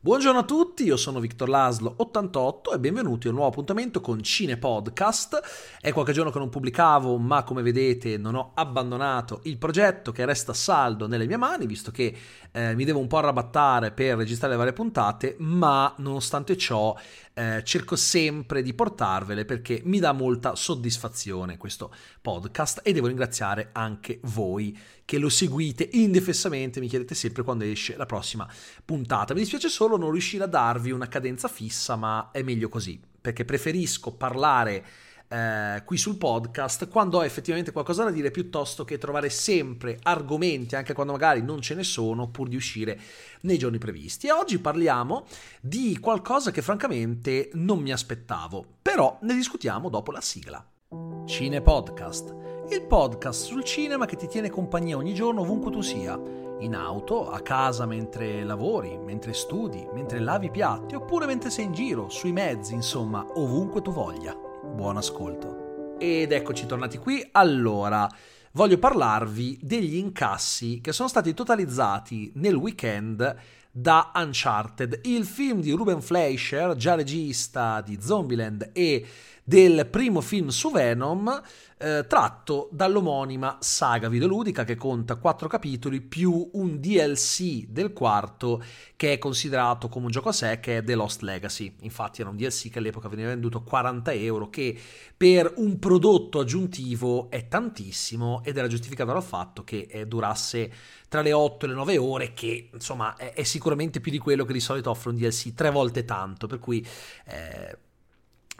Buongiorno a tutti, io sono Victor Laslo 88 e benvenuti a un nuovo appuntamento con Cine Podcast. È qualche giorno che non pubblicavo, ma come vedete non ho abbandonato il progetto che resta saldo nelle mie mani, visto che eh, mi devo un po' arrabattare per registrare le varie puntate, ma nonostante ciò eh, cerco sempre di portarvele perché mi dà molta soddisfazione questo podcast e devo ringraziare anche voi che lo seguite indefessamente, mi chiedete sempre quando esce la prossima puntata. Mi dispiace solo non riuscire a darvi una cadenza fissa, ma è meglio così, perché preferisco parlare eh, qui sul podcast quando ho effettivamente qualcosa da dire piuttosto che trovare sempre argomenti anche quando magari non ce ne sono pur di uscire nei giorni previsti. E oggi parliamo di qualcosa che francamente non mi aspettavo, però ne discutiamo dopo la sigla. Cine Podcast, il podcast sul cinema che ti tiene compagnia ogni giorno ovunque tu sia in auto, a casa mentre lavori, mentre studi, mentre lavi i piatti oppure mentre sei in giro, sui mezzi, insomma, ovunque tu voglia. Buon ascolto. Ed eccoci tornati qui. Allora, voglio parlarvi degli incassi che sono stati totalizzati nel weekend da Uncharted, il film di Ruben Fleischer, già regista di Zombieland e del primo film su Venom, eh, tratto dall'omonima saga videoludica che conta quattro capitoli più un DLC del quarto che è considerato come un gioco a sé che è The Lost Legacy. Infatti era un DLC che all'epoca veniva venduto 40 euro che per un prodotto aggiuntivo è tantissimo ed era giustificato dal fatto che eh, durasse tra le 8 e le 9 ore che insomma è, è, sicuramente più di quello che di solito offre un DLC tre volte tanto per cui eh,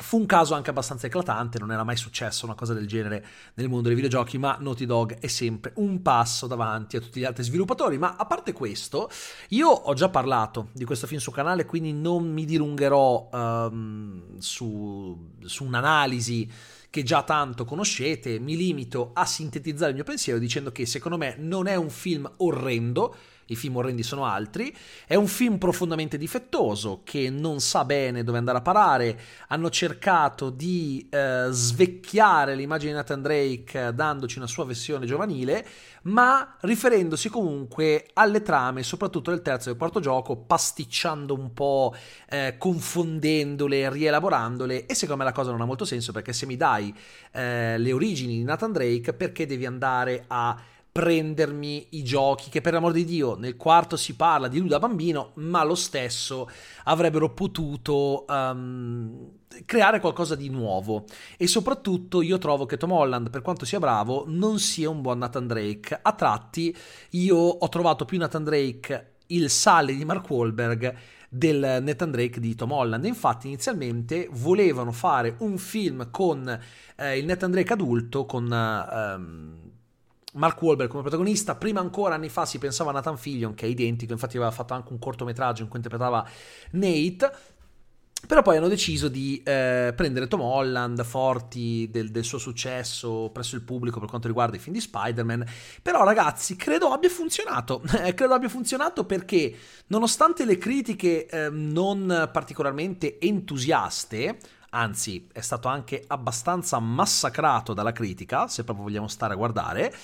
Fu un caso anche abbastanza eclatante, non era mai successo una cosa del genere nel mondo dei videogiochi, ma Naughty Dog è sempre un passo davanti a tutti gli altri sviluppatori. Ma a parte questo, io ho già parlato di questo film sul canale, quindi non mi dilungherò um, su, su un'analisi che già tanto conoscete, mi limito a sintetizzare il mio pensiero dicendo che secondo me non è un film orrendo, i film orrendi sono altri. È un film profondamente difettoso che non sa bene dove andare a parare. Hanno cercato di eh, svecchiare l'immagine di Nathan Drake dandoci una sua versione giovanile, ma riferendosi comunque alle trame, soprattutto del terzo e del quarto gioco, pasticciando un po', eh, confondendole, rielaborandole. E secondo me la cosa non ha molto senso perché se mi dai eh, le origini di Nathan Drake, perché devi andare a prendermi i giochi che per l'amor di Dio nel quarto si parla di lui da bambino ma lo stesso avrebbero potuto um, creare qualcosa di nuovo e soprattutto io trovo che Tom Holland per quanto sia bravo non sia un buon Nathan Drake a tratti io ho trovato più Nathan Drake il sale di Mark Wahlberg del Nathan Drake di Tom Holland. Infatti, inizialmente volevano fare un film con eh, il Nathan Drake adulto, con ehm, Mark Wahlberg come protagonista. Prima ancora, anni fa, si pensava a Nathan Fillion, che è identico, infatti aveva fatto anche un cortometraggio in cui interpretava Nate. Però poi hanno deciso di eh, prendere Tom Holland, forti del, del, suo successo presso il pubblico per quanto riguarda i film di Spider-Man. Però ragazzi, credo abbia funzionato. credo abbia funzionato perché nonostante le critiche eh, non particolarmente entusiaste, anzi è stato anche abbastanza massacrato dalla critica, se proprio vogliamo stare a guardare,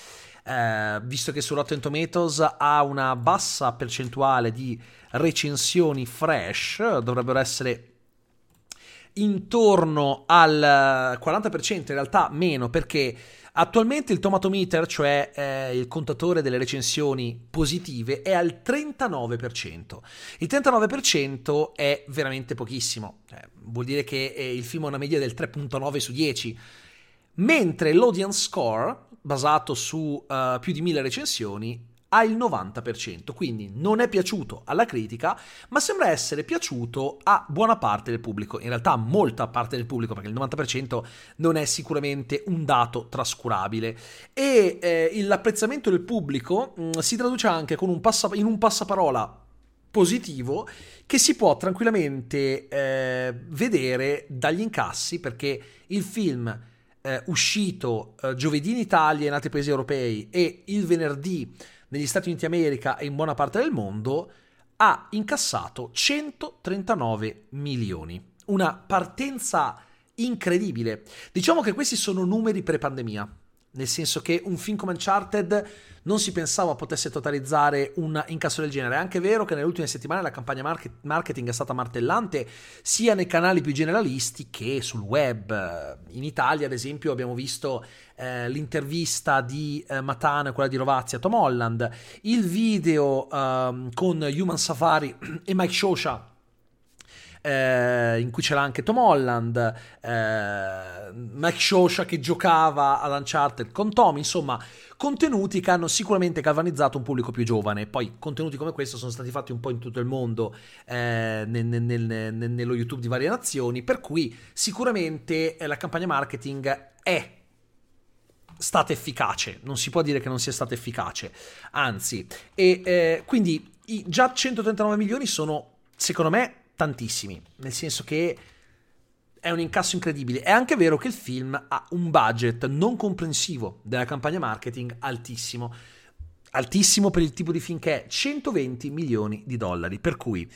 eh, visto che su Rotten Tomatoes ha una bassa percentuale di recensioni fresh, dovrebbero essere intorno al 40%, in realtà meno perché Attualmente il tomatometer, cioè eh, il contatore delle recensioni positive, è al 39%. Il 39% è veramente pochissimo, eh, vuol dire che eh, il film ha una media del 3.9 su 10, mentre l'audience score, basato su uh, più di 1000 recensioni, ha il 90%, quindi non è piaciuto alla critica, ma sembra essere piaciuto a buona parte del pubblico, in realtà a molta parte del pubblico, perché il 90% non è sicuramente un dato trascurabile. E eh, l'apprezzamento del pubblico mh, mm, si traduce anche un passa- in un passaparola positivo che si può tranquillamente eh, vedere dagli incassi, perché il film... Eh, uscito eh, giovedì in Italia e in altri paesi europei e il venerdì negli Stati Uniti d'America e in buona parte del mondo, ha incassato 139 milioni. Una partenza incredibile. Diciamo che questi sono numeri pre-pandemia. Nel senso che un film come Uncharted non si pensava potesse totalizzare un incasso del genere. È anche vero che nelle ultime settimane la campagna marketing è stata martellante sia nei canali più generalisti che sul web. In Italia, ad esempio, abbiamo visto eh, l'intervista di eh, Matano quella di Rovazzi a Tom Holland, il video eh, con Human Safari e Mike Shosha eh, in cui c'era anche Tom Holland, eh, Mike Shosha che giocava ad Uncharted con Tom, insomma contenuti che hanno sicuramente galvanizzato un pubblico più giovane. Poi contenuti come questo sono stati fatti un po' in tutto il mondo, eh, nel, nel, nel, nello YouTube di varie nazioni, per cui sicuramente eh, la campagna marketing è stata efficace, non si può dire che non sia stata efficace, anzi, e eh, quindi i, già 139 milioni sono, secondo me, tantissimi, nel senso che è un incasso incredibile. È anche vero che il film ha un budget non comprensivo della campagna marketing altissimo. Altissimo per il tipo di film che è 120 milioni di dollari. Per cui,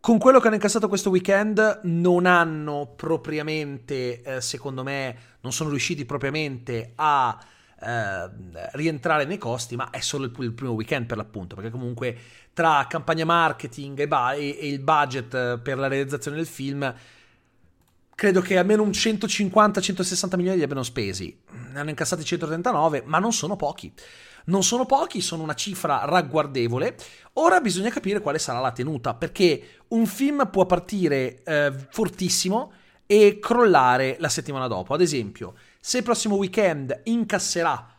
con quello che hanno incassato questo weekend, non hanno propriamente, eh, secondo me, non sono riusciti propriamente a eh, rientrare nei costi, ma è solo il, il, primo weekend per l'appunto, perché comunque tra campagna marketing e, ba- e, e il budget eh, per la realizzazione del film credo che almeno un 150-160 milioni li abbiano spesi. Ne hanno incassati 139, ma non sono pochi. Non sono pochi, sono una cifra ragguardevole. Ora bisogna capire quale sarà la tenuta, perché un film può partire eh, fortissimo e crollare la settimana dopo. Ad esempio, se il prossimo weekend incasserà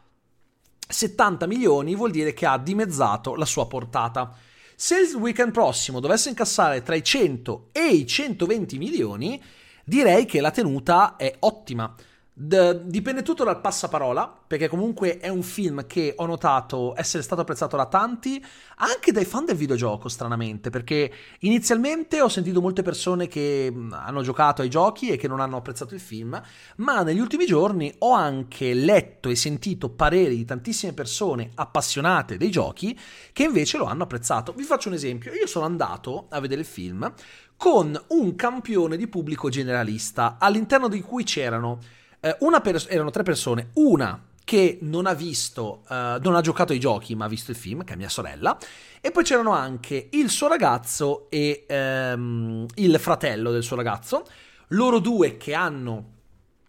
70 milioni, vuol dire che ha dimezzato la sua portata. Se il weekend prossimo dovesse incassare tra i 100 e i 120 milioni, direi che la tenuta è ottima. D- dipende tutto dal passaparola, perché comunque è un film che ho notato essere stato apprezzato da tanti, anche dai fan del videogioco, stranamente, perché inizialmente ho sentito molte persone che hanno giocato ai giochi e che non hanno apprezzato il film, ma negli ultimi giorni ho anche letto e sentito pareri di tantissime persone appassionate dei giochi che invece lo hanno apprezzato. Vi faccio un esempio, io sono andato a vedere il film con un campione di pubblico generalista, all'interno di cui c'erano eh, pers- erano tre persone, una che non ha visto, uh, non ha giocato ai giochi, ma ha visto il film, che è mia sorella, e poi c'erano anche il suo ragazzo e um, il fratello del suo ragazzo, loro due che hanno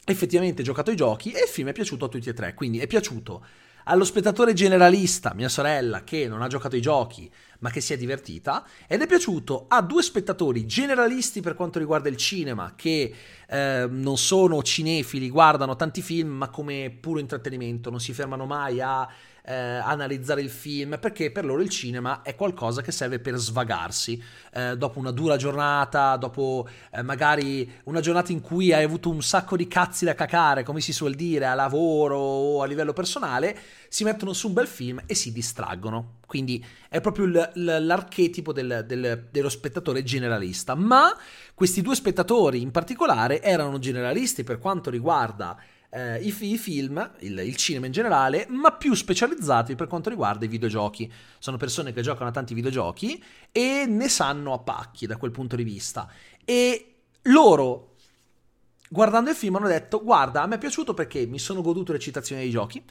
effettivamente giocato ai giochi e il film è piaciuto a tutti e tre, quindi è piaciuto allo spettatore generalista, mia sorella, che non ha giocato ai giochi, ma che si è divertita, ed è piaciuto a due spettatori generalisti per quanto riguarda il cinema, che eh, non sono cinefili, guardano tanti film, ma come puro intrattenimento, non si fermano mai a eh, analizzare il film, perché per loro il cinema è qualcosa che serve per svagarsi. Eh, dopo una dura giornata, dopo eh, magari una giornata in cui hai avuto un sacco di cazzi da cacare, come si suol dire, a lavoro o a livello personale, si mettono su un bel film e si distraggono. Quindi è proprio l- l- l'archetipo del, del, dello spettatore generalista. Ma questi due spettatori in particolare erano generalisti per quanto riguarda eh, i, i, film, il, il, cinema in generale, ma più specializzati per quanto riguarda i videogiochi. Sono persone che giocano a tanti videogiochi e ne sanno a pacchi da quel punto di vista. E loro, guardando il film, hanno detto: Guarda, a me è piaciuto perché mi sono goduto le citazioni dei giochi.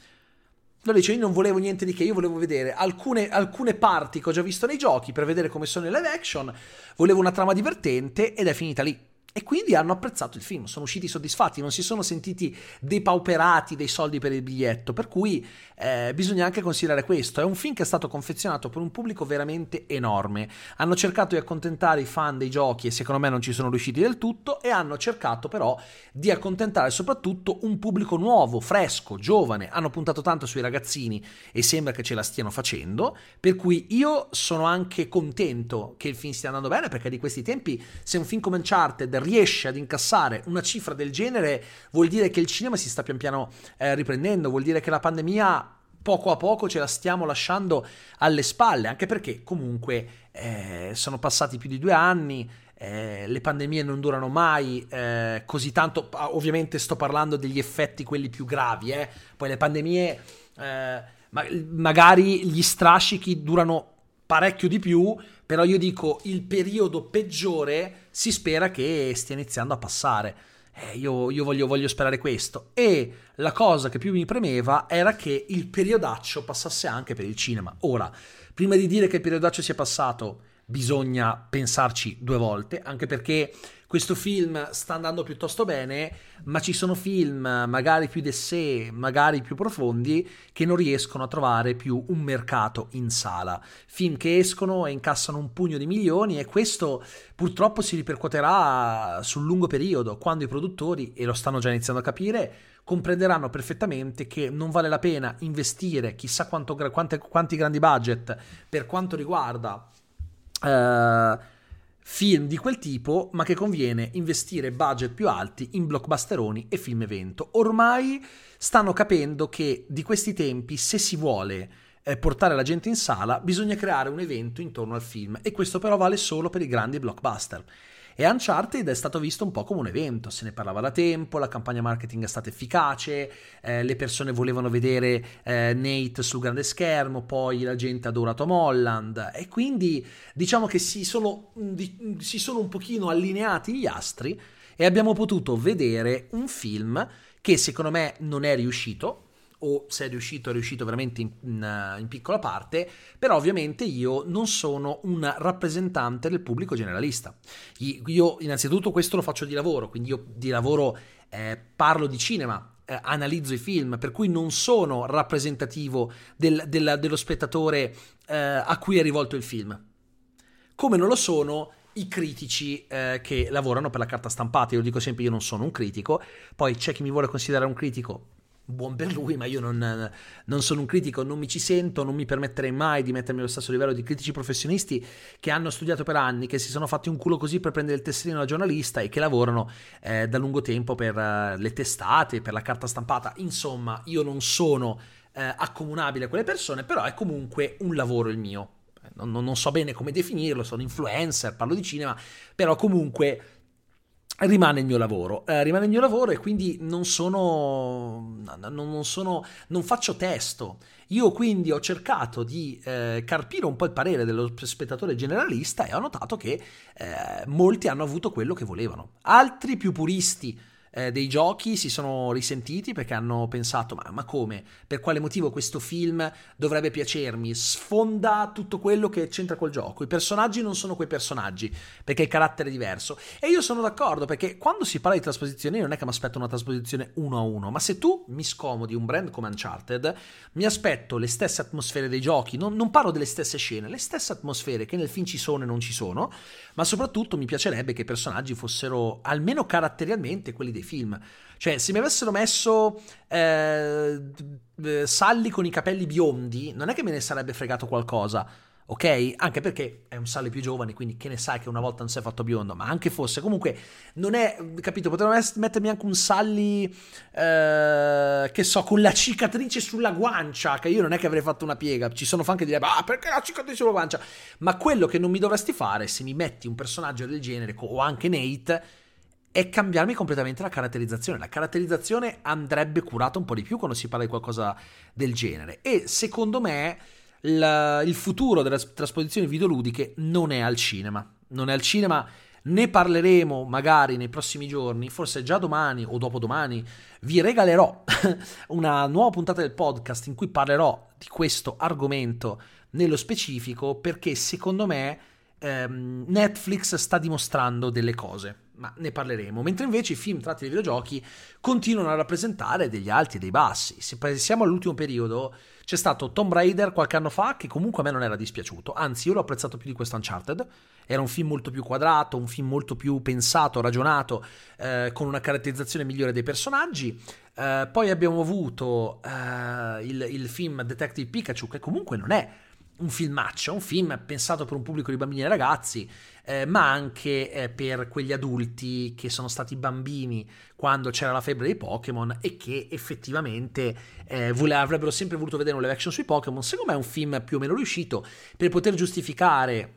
Lo dice, io non volevo niente di che, io volevo vedere alcune, alcune, parti che ho già visto nei giochi per vedere come sono in live action, volevo una trama divertente ed è finita lì. E quindi hanno apprezzato il film, sono usciti soddisfatti, non si sono sentiti depauperati dei soldi per il biglietto, per cui eh, bisogna anche considerare questo. È un film che è stato confezionato per un pubblico veramente enorme. Hanno cercato di accontentare i fan dei giochi e secondo me non ci sono riusciti del tutto e hanno cercato però di accontentare soprattutto un pubblico nuovo, fresco, giovane. Hanno puntato tanto sui ragazzini e sembra che ce la stiano facendo, per cui io sono anche contento che il film stia andando bene perché di questi tempi se un film come Uncharted riesce ad incassare una cifra del genere, vuol dire che il cinema si sta pian piano eh, riprendendo, vuol dire che la pandemia poco a poco ce la stiamo lasciando alle spalle, anche perché comunque eh, sono passati più di due anni, eh, le pandemie non durano mai eh, così tanto, ah, ovviamente sto parlando degli effetti quelli più gravi, eh. poi le pandemie eh, ma- magari gli strascichi durano parecchio di più, però io dico il periodo peggiore si spera che stia iniziando a passare. Eh, io, io voglio, voglio, sperare questo. E la cosa che più mi premeva era che il periodaccio passasse anche per il cinema. Ora, prima di dire che il periodaccio sia passato, bisogna pensarci due volte, anche perché questo film sta andando piuttosto bene, ma ci sono film magari più d'essè, magari più profondi, che non riescono a trovare più un mercato in sala. Film che escono e incassano un pugno di milioni e questo purtroppo si ripercuoterà sul lungo periodo, quando i produttori, e lo stanno già iniziando a capire, comprenderanno perfettamente che non vale la pena investire chissà quanto, quante, quanti grandi budget per quanto riguarda... Uh, film di quel tipo, ma che conviene investire budget più alti in blockbusteroni e film evento. Ormai stanno capendo che di questi tempi, se si vuole eh, portare la gente in sala, bisogna creare un evento intorno al film e questo però vale solo per i grandi blockbuster. E Uncharted è stato visto un po' come un evento, se ne parlava da tempo, la campagna marketing è stata efficace, eh, le persone volevano vedere eh, Nate sul grande schermo, poi la gente ha adorato Molland. E quindi diciamo che si sono, di, si sono un pochino allineati gli astri e abbiamo potuto vedere un film che secondo me non è riuscito, o se è riuscito è riuscito veramente in, in, in, piccola parte, però ovviamente io non sono un rappresentante del pubblico generalista. Io innanzitutto questo lo faccio di lavoro, quindi io di lavoro eh, parlo di cinema, eh, analizzo i film, per cui non sono rappresentativo del, del, dello spettatore eh, a cui è rivolto il film. Come non lo sono i critici eh, che lavorano per la carta stampata. Io dico sempre: io non sono un critico. Poi c'è chi mi vuole considerare un critico, buon per lui, ma io non, non, sono un critico, non mi ci sento, non mi permetterei mai di mettermi allo stesso livello di critici professionisti che hanno studiato per anni, che si sono fatti un culo così per prendere il tesserino da giornalista e che lavorano eh, da lungo tempo per uh, le testate, per la carta stampata. Insomma, io non sono eh, accomunabile a quelle persone, però è comunque un lavoro il mio. Non, non so bene come definirlo, sono influencer, parlo di cinema, però comunque rimane il mio lavoro, eh, rimane il mio lavoro e quindi non sono, non, non sono, non faccio testo. Io quindi ho cercato di eh, carpire un po' il parere dello spettatore generalista e ho notato che eh, molti hanno avuto quello che volevano. Altri più puristi eh, dei giochi si sono risentiti perché hanno pensato ma, ma, come? Per quale motivo questo film dovrebbe piacermi? Sfonda tutto quello che c'entra col gioco. I personaggi non sono quei personaggi perché il carattere è diverso. E io sono d'accordo perché quando si parla di trasposizione non è che mi aspetto una trasposizione uno a uno, ma se tu mi scomodi un brand come Uncharted, mi aspetto le stesse atmosfere dei giochi, non, non parlo delle stesse scene, le stesse atmosfere che nel film ci sono e non ci sono, ma soprattutto mi piacerebbe che i personaggi fossero almeno caratterialmente quelli dei film. Cioè, se mi avessero messo eh, Sally con i capelli biondi, non è che me ne sarebbe fregato qualcosa ok? Anche perché è un sale più giovane, quindi che ne sai che una volta non si è fatto biondo, ma anche fosse, comunque non è, capito, potevano mettermi anche un Sally, eh, che so, con la cicatrice sulla guancia, che io non è che avrei fatto una piega, ci sono fan che direbbero, ah, perché la cicatrice sulla guancia? Ma quello che non mi dovresti fare, se mi metti un personaggio del genere, o anche Nate, è cambiarmi completamente la caratterizzazione. La caratterizzazione andrebbe curata un po' di più quando si parla di qualcosa del genere. E secondo me la, il futuro delle trasposizioni videoludiche non è al cinema. Non è al cinema. Ne parleremo magari nei prossimi giorni, forse già domani o dopodomani. Vi regalerò una nuova puntata del podcast in cui parlerò di questo argomento nello specifico perché secondo me ehm, Netflix sta dimostrando delle cose ma ne parleremo. Mentre invece i film tratti dai videogiochi continuano a rappresentare degli alti e dei bassi. Se pensiamo all'ultimo periodo, c'è stato Tomb Raider qualche anno fa che comunque a me non era dispiaciuto, anzi io l'ho apprezzato più di questo Uncharted. Era un film molto più quadrato, un film molto più pensato, ragionato, eh, con una caratterizzazione migliore dei personaggi. Eh, poi abbiamo avuto eh, il, il film Detective Pikachu, che comunque non è un filmaccio, un film pensato per un pubblico di bambini e ragazzi, eh, ma anche eh, per quegli adulti che sono stati bambini quando c'era la febbre dei Pokémon e che effettivamente eh, vole- avrebbero sempre voluto vedere un live action sui Pokémon. Secondo me è un film più o meno riuscito. Per poter giustificare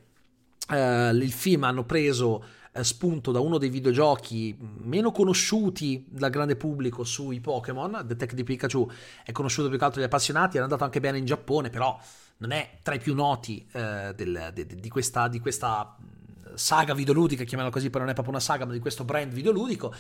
eh, il film hanno preso spunto da uno dei videogiochi meno conosciuti dal grande pubblico sui Pokémon. Detective Pikachu è conosciuto più che altro dagli appassionati, era andato anche bene in Giappone, però non è tra i più noti eh, del, de, de, di, questa, di questa saga videoludica, chiamiamola così, però non è proprio una saga, ma di questo brand videoludico.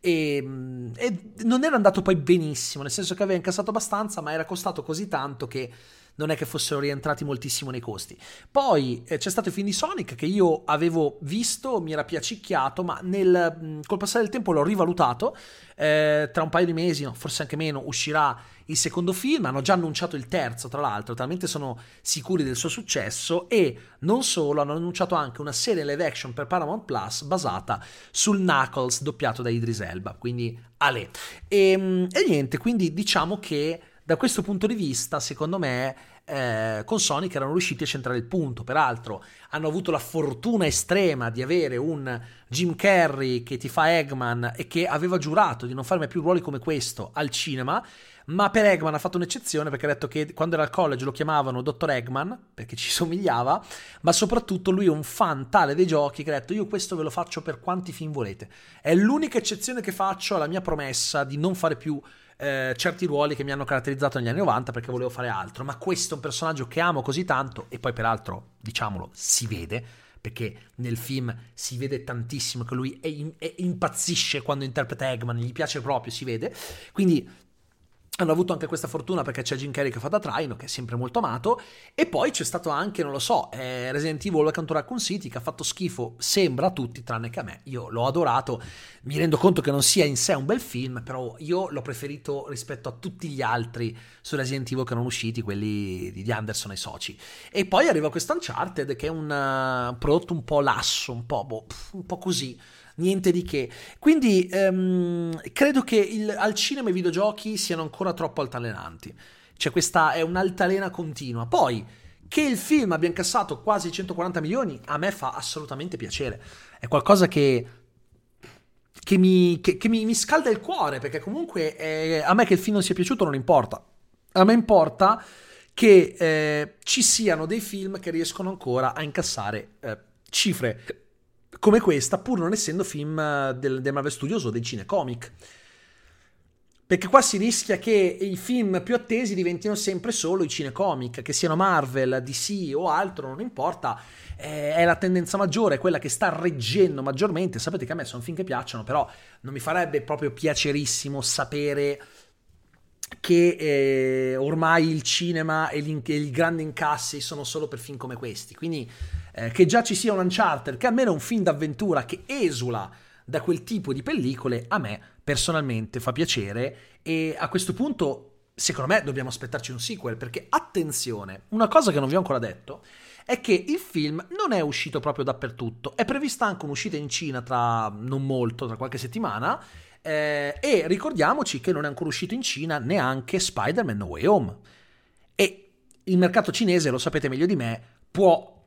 E, mm, e non era andato poi benissimo, nel senso che aveva incassato abbastanza, ma era costato così tanto che non è che fossero rientrati moltissimo nei costi. Poi eh, c'è stato il film di Sonic che io avevo visto, mi era piacicchiato, ma nel, mm, col passare del tempo l'ho rivalutato. Eh, tra un paio di mesi, no, forse anche meno, uscirà il secondo film. Hanno già annunciato il terzo, tra l'altro, talmente sono sicuri del suo successo. E non solo, hanno annunciato anche una serie live action per Paramount Plus basata sul Knuckles doppiato da Idris Elba. Quindi, ale. E, ehm, e niente, quindi diciamo che da questo punto di vista, secondo me, eh, con Sonic erano riusciti a centrare il punto. Peraltro hanno avuto la fortuna estrema di avere un Jim Carrey che ti fa Eggman e che aveva giurato di non fare mai più ruoli come questo al cinema. Ma per Eggman ha fatto un'eccezione perché ha detto che quando era al college lo chiamavano Dottor Eggman perché ci somigliava, ma soprattutto lui è un fan tale dei giochi che ha detto io questo ve lo faccio per quanti film volete. È l'unica eccezione che faccio alla mia promessa di non fare più eh, certi ruoli che mi hanno caratterizzato negli anni 90 perché volevo fare altro, ma questo è un personaggio che amo così tanto e poi peraltro, diciamolo, si vede perché nel film si vede tantissimo che lui è in, è, impazzisce quando interpreta Eggman, gli piace proprio, si vede. Quindi hanno avuto anche questa fortuna perché c'è Jim Carrey che fa da traino, che è sempre molto amato, e poi c'è stato anche, non lo so, eh, Resident Evil Welcome to Raccoon City che ha fatto schifo, sembra a tutti, tranne che a me. Io l'ho adorato, mi rendo conto che non sia in sé un bel film, però io l'ho preferito rispetto a tutti gli altri su Resident Evil che erano usciti, quelli di Anderson e soci. E poi arriva questo Uncharted che è un uh, prodotto un po' lasso, un po', boh, un po' così niente di che. Quindi ehm, credo che il, al cinema i videogiochi siano ancora troppo altalenanti. Cioè questa è un'altalena continua. Poi che il film abbia incassato quasi 140 milioni a me fa assolutamente piacere. È qualcosa che che, mi, che, che mi, mi, scalda il cuore, perché comunque eh, a me che il film non sia piaciuto non importa. A me importa che eh, ci siano dei film che riescono ancora a incassare eh, cifre come questa, pur non essendo film eh, del, del Marvel Studios o dei cinecomic. Perché qua si rischia che i film più attesi diventino sempre solo i cinecomic, che siano Marvel, DC o altro, non importa, eh, è la tendenza maggiore, quella che sta reggendo maggiormente. Sapete che a me sono film che piacciono, però non mi farebbe proprio piacerissimo sapere che eh, ormai il cinema e, e i grandi incassi sono solo per film come questi. Quindi eh, che già ci sia un Uncharted, che almeno è un film d'avventura che esula da quel tipo di pellicole, a me personalmente fa piacere e a questo punto secondo me dobbiamo aspettarci un sequel perché attenzione, una cosa che non vi ho ancora detto è che il film non è uscito proprio dappertutto, è prevista anche un'uscita in Cina tra non molto, tra qualche settimana eh, e ricordiamoci che non è ancora uscito in Cina neanche Spider-Man No Way Home. E il mercato cinese, lo sapete meglio di me, può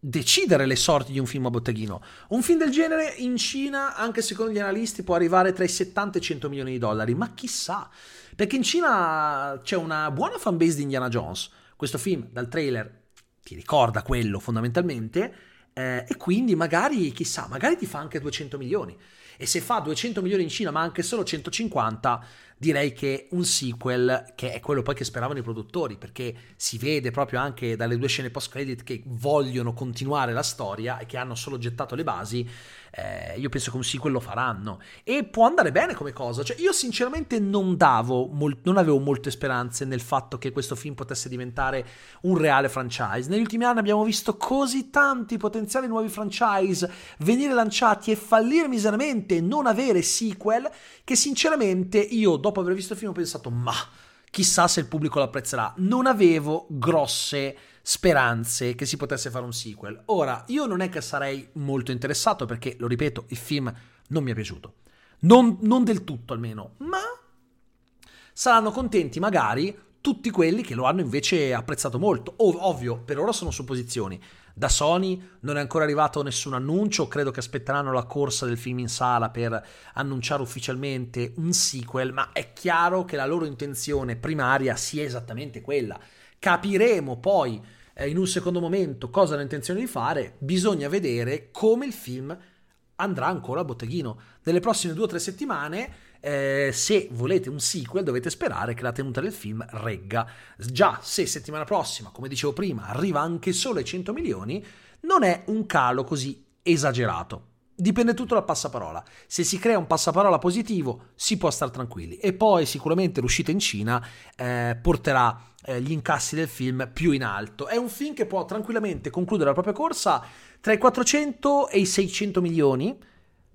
decidere le sorti di un film a botteghino. Un film del genere in Cina, anche secondo gli analisti, può arrivare tra i 70 e i 100 milioni di dollari, ma chissà, perché in Cina c'è una buona fanbase di Indiana Jones. Questo film, dal trailer, ti ricorda quello fondamentalmente, eh, e quindi magari, chissà, magari ti fa anche 200 milioni. E se fa 200 milioni in Cina, ma anche solo 150, direi che un sequel, che è quello poi che speravano i produttori, perché si vede proprio anche dalle due scene post-credit che vogliono continuare la storia e che hanno solo gettato le basi, eh, io penso che un sequel lo faranno. E può andare bene come cosa. Cioè, io sinceramente non davo, mol- non avevo molte speranze nel fatto che questo film potesse diventare un reale franchise. Negli ultimi anni abbiamo visto così tanti potenziali nuovi franchise venire lanciati e fallire miseramente non avere sequel, che sinceramente io dopo aver visto il film ho pensato, ma chissà se il pubblico lo apprezzerà. Non avevo grosse speranze che si potesse fare un sequel. Ora, io non è che sarei molto interessato perché, lo ripeto, il film non mi è piaciuto. Non, non del tutto almeno, ma saranno contenti magari tutti quelli che lo hanno invece apprezzato molto. Ov- ovvio, per ora sono supposizioni. Da Sony non è ancora arrivato nessun annuncio, credo che aspetteranno la corsa del film in sala per annunciare ufficialmente un sequel, ma è chiaro che la loro intenzione primaria sia esattamente quella Capiremo poi eh, in un secondo momento cosa hanno intenzione di fare, bisogna vedere come il film andrà ancora a botteghino. Nelle prossime due o tre settimane, eh, se volete un sequel, dovete sperare che la tenuta del film regga. Già se settimana prossima, come dicevo prima, arriva anche solo ai 100 milioni, non è un calo così esagerato. Dipende tutto dal passaparola. Se si crea un passaparola positivo, si può stare tranquilli. E poi sicuramente l'uscita in Cina eh, porterà eh, gli incassi del film più in alto. È un film che può tranquillamente concludere la propria corsa tra i 400 e i 600 milioni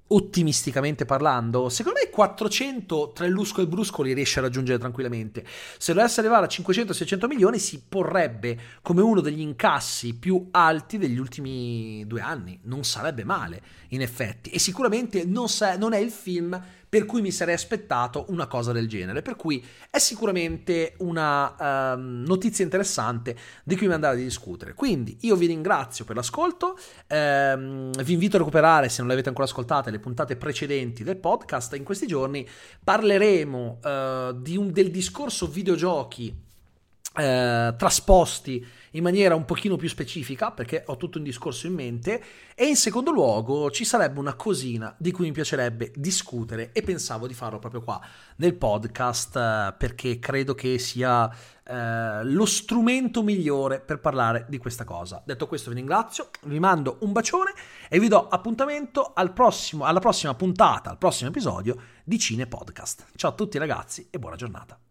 ottimisticamente parlando, secondo me 400 tra il lusco e il brusco li riesce a raggiungere tranquillamente. Se dovesse arrivare a 500-600 milioni si porrebbe come uno degli incassi più alti degli ultimi due anni. Non sarebbe male, in effetti. E sicuramente non, sa- non è il film per cui mi sarei aspettato una cosa del genere. Per cui è sicuramente una um, notizia interessante di cui mi andare a discutere. Quindi io vi ringrazio per l'ascolto, ehm, vi invito a recuperare, se non le avete ancora ascoltate, le puntate precedenti del podcast. In questi giorni parleremo uh, un, del discorso videogiochi eh, trasposti in maniera un pochino più specifica perché ho tutto un discorso in mente e in secondo luogo ci sarebbe una cosina di cui mi piacerebbe discutere e pensavo di farlo proprio qua nel podcast perché credo che sia eh, lo strumento migliore per parlare di questa cosa. Detto questo vi ringrazio, vi mando un bacione e vi do appuntamento al prossimo, alla prossima puntata, al prossimo episodio di Cine Podcast. Ciao a tutti ragazzi e buona giornata.